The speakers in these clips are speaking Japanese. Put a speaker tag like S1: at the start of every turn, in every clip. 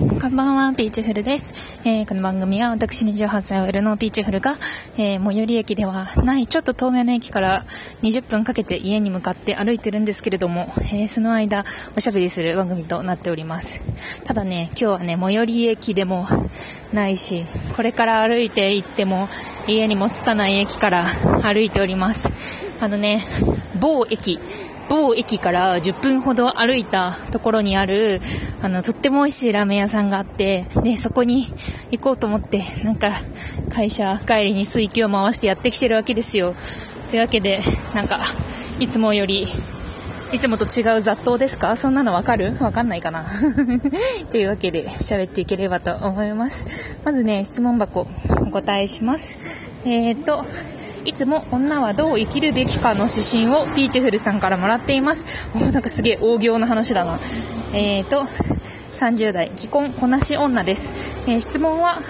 S1: こんばんは、ピーチフルです。えー、この番組は私28歳 OL のピーチフルが、えー、最寄り駅ではないちょっと遠めの駅から20分かけて家に向かって歩いてるんですけれども、えー、その間おしゃべりする番組となっております。ただね、今日はね、最寄り駅でもないし、これから歩いて行っても家にも着かない駅から歩いております。あのね、某駅、某駅から10分ほど歩いたところにある、あの、とっても美味しいラーメン屋さんがあって、で、そこに行こうと思って、なんか、会社帰りに水気を回してやってきてるわけですよ。というわけで、なんか、いつもより、いつもと違う雑踏ですか？そんなのわかる？わかんないかな？というわけで喋っていければと思います。まずね、質問箱お答えします。えーと、いつも女はどう生きるべきかの指針をピーチフルさんからもらっています。おなんかすげえ大行な話だな。えーと、30代、既婚こなし女です。えー、質問は、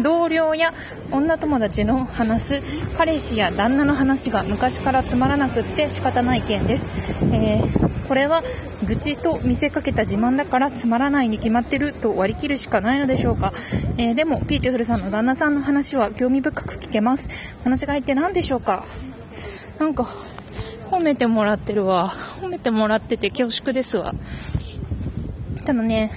S1: 同僚や女友達の話す彼氏や旦那の話が昔からつまらなくって仕方ない件です、えー、これは愚痴と見せかけた自慢だからつまらないに決まってると割り切るしかないのでしょうか、えー、でもピーチフルさんの旦那さんの話は興味深く聞けます。お間違いって何でしょうか。なんか褒めてもらってるわ。褒めてもらってて恐縮ですわ。ただね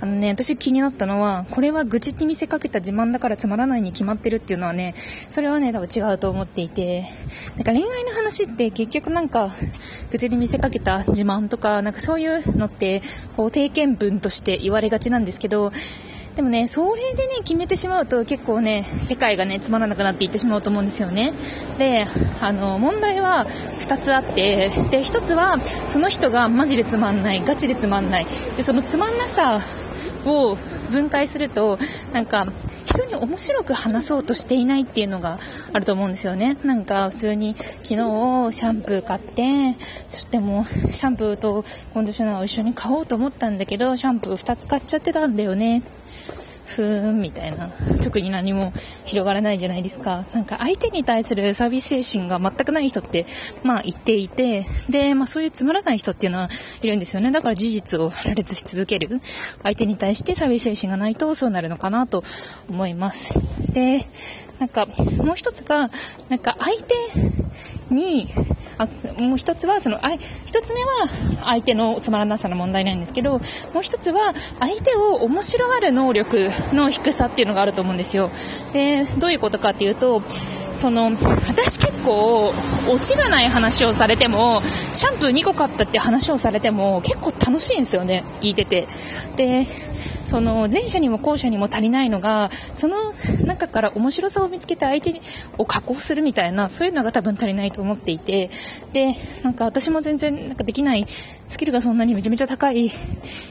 S1: あのね、私気になったのは、これは愚痴に見せかけた自慢だからつまらないに決まってるっていうのはね、それはね、多分違うと思っていて、なんか恋愛の話って結局なんか、愚痴に見せかけた自慢とか、なんかそういうのって、こう、定見文として言われがちなんですけど、でもね、それでね、決めてしまうと結構ね、世界がね、つまらなくなっていってしまうと思うんですよね。で、あの、問題は2つあって、で、1つは、その人がマジでつまんない、ガチでつまんない。で、そのつまんなさを分解すると、なんか、人に面白く話そうとしていないっていうのがあると思うんですよね。なんか普通に昨日シャンプー買って、そしてもうシャンプーとコンディショナーを一緒に買おうと思ったんだけど、シャンプー2つ買っちゃってたんだよね。ふーんみたいな。特に何も広がらないじゃないですか。なんか相手に対するサービス精神が全くない人ってまあ言っていてで、まあ、そういうつまらない人っていうのはいるんですよね。だから事実を羅列し続ける。相手に対してサービス精神がないとそうなるのかなと思います。でなんかもう一つがなんか相手にあもう一つはそのあ一つ目は相手のつまらなさの問題なんですけどもう一つは相手を面白がる能力の低さっていうのがあると思うんですよ。でどういうことかっていうとその私結構オチがない話をされてもシャンプー2個買ったって話をされても結構楽しいんですよね聞いてて。でその前者にも後者にも足りないのがその中から面白さを見つけて相手を加工するみたいなそういうのが多分足りないと思っていてでなんか私も全然なんかできないスキルがそんなにめちゃめちゃ高いっ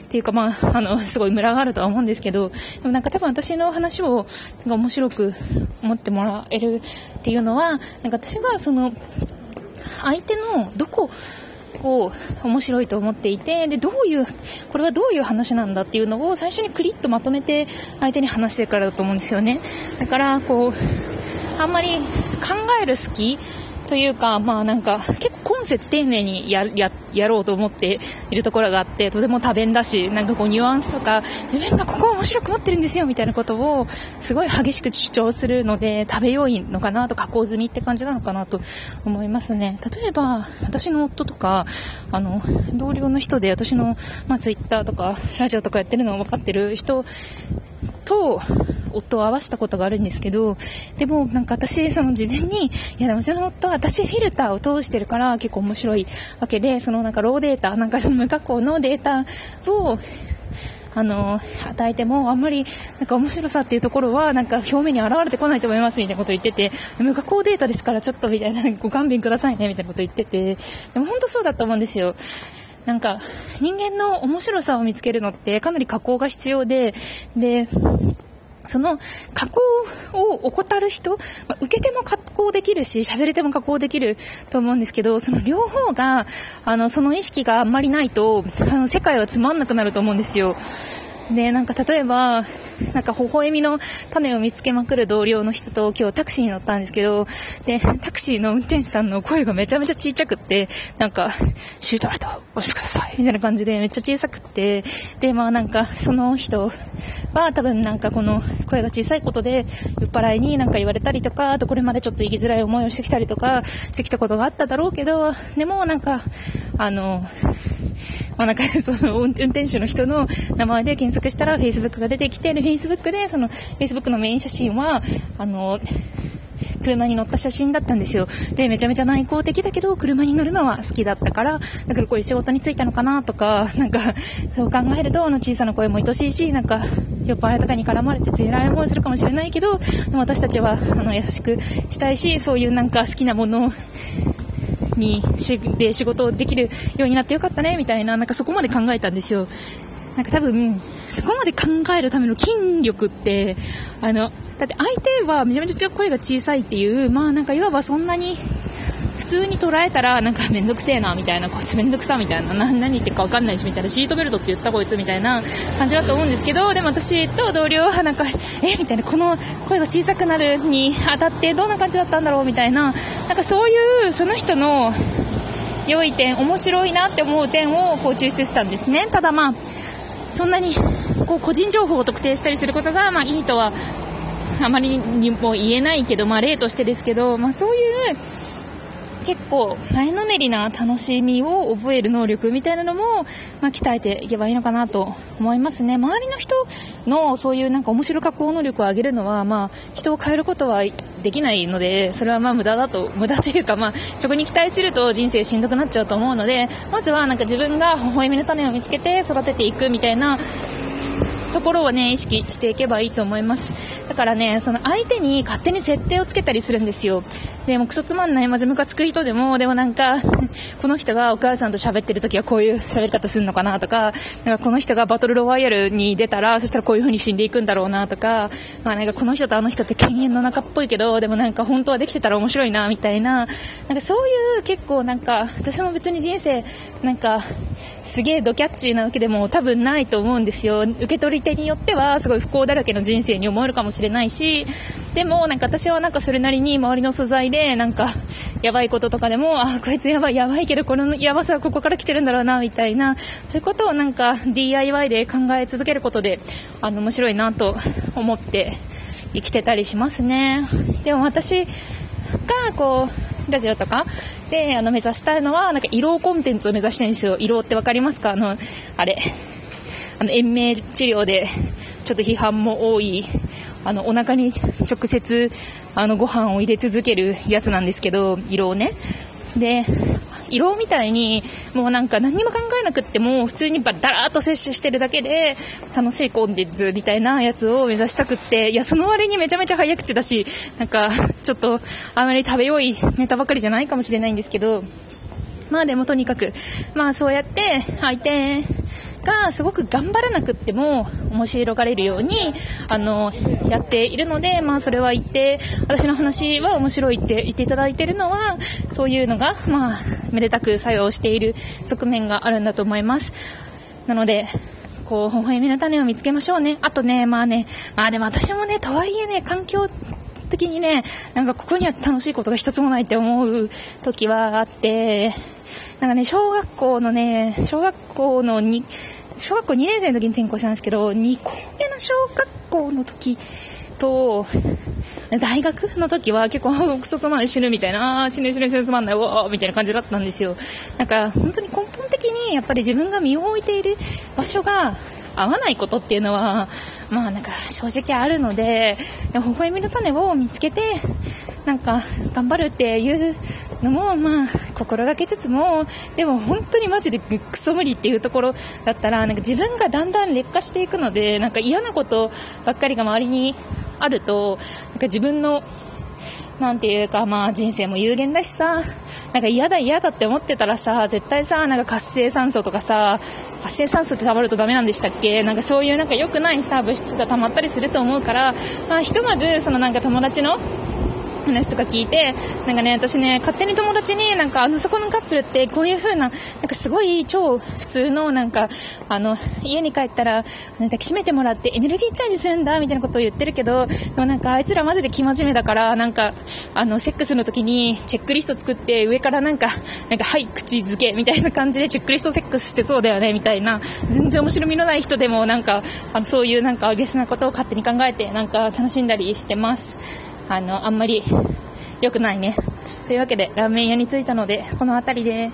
S1: ていうかまああのすごいムラがあるとは思うんですけどでもなんか多分私の話をなんか面白く思ってもらえるっていうのは、なんか私がその、相手のどこ構面白いと思っていて、で、どういう、これはどういう話なんだっていうのを最初にクリッとまとめて相手に話してるからだと思うんですよね。だから、こう、あんまり考える好きというか、まあなんか、結構今節丁寧にやややろうと思っているところがあって、とても多弁だし、なんかこうニュアンスとか、自分がここ面白く持ってるんですよみたいなことを、すごい激しく主張するので、食べよいのかなと、加工済みって感じなのかなと思いますね。例えば、私の夫とか、あの、同僚の人で私の、まあ、ツイッターとか、ラジオとかやってるのを分かってる人と、夫を合わせたことがあるんですけど、でもなんか私、その事前に、いや、うちの夫は私フィルターを通してるから結構面白いわけで、そのなんかローデータ、なんかその無加工のデータを、あの、与えても、あんまり、なんか面白さっていうところは、なんか表面に現れてこないと思います、みたいなこと言ってて、無加工データですからちょっと、みたいな、ご勘弁くださいね、みたいなこと言ってて、でも本当そうだと思うんですよ。なんか、人間の面白さを見つけるのってかなり加工が必要で、で、その加工を怠る人、まあ、受けても加工できるし、喋れても加工できると思うんですけど、その両方が、あの、その意識があんまりないと、あの、世界はつまんなくなると思うんですよ。で、なんか例えば、なんか微笑みの種を見つけまくる同僚の人と今日タクシーに乗ったんですけど、で、タクシーの運転手さんの声がめちゃめちゃ小さくって、なんか、シュートアウト、おしください、みたいな感じでめっちゃ小さくって、で、まあなんか、その人は多分なんかこの声が小さいことで、酔っ払いになんか言われたりとか、あとこれまでちょっと生きづらい思いをしてきたりとか、してきたことがあっただろうけど、でもなんか、あの、まあ、なんか、その、運転手の人の名前で検索したら Facebook が出てきて、で、Facebook で、その、Facebook のメイン写真は、あの、車に乗った写真だったんですよ。で、めちゃめちゃ内向的だけど、車に乗るのは好きだったから、だからこういう仕事に就いたのかなとか、なんか、そう考えると、あの小さな声も愛しいし、なんか、酔っ払いとかに絡まれて辛い思いするかもしれないけど、私たちは、あの、優しくしたいし、そういうなんか好きなものにしで仕事できるようになってよかったねみたいななんかそこまで考えたんですよ。なんか多分そこまで考えるための筋力ってあのだって相手はめちゃめちゃ声が小さいっていうまあなんかいわばそんなに通に捉えたらなんかめんどくせえなみたいなこいつめんどくさみたいな何言ってるか分かんないしみたいなシートベルトって言ったこいつみたいな感じだと思うんですけどでも私と同僚はなんかえみたいなこの声が小さくなるにあたってどんな感じだったんだろうみたいななんかそういうその人の良い点面白いなって思う点をこう抽出したんですね。ただまあそんなにこう個人情報を特定したりすることがまあいいとはあまりにも言えないけど、まあ、例としてですけど、まあ、そういう結構前のめりな楽しみを覚える能力みたいなのも、まあ、鍛えていけばいいのかなと思いますね。周りの人のそういうなんか面白加工能力を上げるのは、まあ、人を変えることはできないのでそれはまあ無駄だと無駄というか、まあ、そこに期待すると人生しんどくなっちゃうと思うのでまずはなんか自分が微笑みの種を見つけて育てていくみたいなところをね意識していけばいいと思います。だからねその相手に勝手に設定をつけたりするんですよ。でもクソつまんないマジムカつく人でもでもなんか この人がお母さんと喋ってる時はこういう喋り方するのかなとかなんかこの人がバトルロワイヤルに出たらそしたらこういう風に死んでいくんだろうなとか、まあ、なんかこの人とあの人って犬猿の中っぽいけどでもなんか本当はできてたら面白いなみたいななんかそういう結構なんか私も別に人生なんかすげえドキャッチーなわけでも多分ないと思うんですよ。受け取り手によってはすごい不幸だらけの人生に思えるかもしれないし。でもなんか私はなんかそれなりに周りの素材でなんかやばいこととかでもあこいつやばいやばいけどこのやばさはここから来てるんだろうなみたいな。そういうことをなんか DIY で考え続けることであの面白いなと思って生きてたりしますね。でも私がこうラジオとか。であの目指したいのはなんか色コンテンツを目指したいんですよ。色って分かりますか？あのあれ。あの延命治療でちょっと批判も多い。あのお腹に直接あのご飯を入れ続けるやつなんですけど色をね。で色みたいにもうなんか何も考えなくっても普通にバダラーっと摂取してるだけで楽しいコンテンツみたいなやつを目指したくっていやその割にめちゃめちゃ早口だしなんかちょっとあまり食べよいネタばかりじゃないかもしれないんですけどまあでもとにかくまあそうやって相手がすごく頑張らなくっても面白がれるようにあのやっているので、まあ、それは言って私の話は面白いって言っていただいているのはそういうのが、まあ、めでたく作用している側面があるんだと思います。なのでこう、微笑みの種を見つけましょうね。あとね、まあね、まあでも私もね、とはいえね、環境的にね、なんかここには楽しいことが一つもないって思う時はあって、なんかね、小学校のね、小学校のに、小学校2年生の時に転校したんですけど、2個目の小学校の時と、大学の時は結構、クソつまんない死ぬみたいな、あ死ぬ死ぬ死ぬつまんない、わーみたいな感じだったんですよ。なんか、本当に根本的にやっぱり自分が身を置いている場所が合わないことっていうのは、まあなんか正直あるので、微笑みの種を見つけて、なんか頑張るっていうのも、まあ心がけつつも、でも本当にマジでクソ無理っていうところだったら、なんか自分がだんだん劣化していくので、なんか嫌なことばっかりが周りにあると、なんか自分のなんていうか、まあ人生も有限だしさ、なんか嫌だ嫌だって思ってたらさ、絶対さ、なんか活性酸素とかさ、活性酸素って溜まるとダメなんでしたっけ？なんかそういうなんか良くないさ、物質が溜まったりすると思うから、まあひとまず、そのなんか友達の話とか聞いて、なんかね、私ね、勝手に友達になんかあのそこのカップルってこういう風な、なんかすごい超普通のなんか、あの、家に帰ったら、抱きしめてもらってエネルギーチャージするんだみたいなことを言ってるけど、でもなんかあいつらマジで生真面目だから、なんか、あの、セックスの時にチェックリスト作って上からなんか、なんかはい、口づけみたいな感じでチェックリストセックスしてそうだよねみたいな、全然面白みのない人でもなんか、あの、そういうなんかゲスなことを勝手に考えて、なんか楽しんだりしてます。あの、あんまり良くないね。というわけで、ラーメン屋に着いたので、この辺りで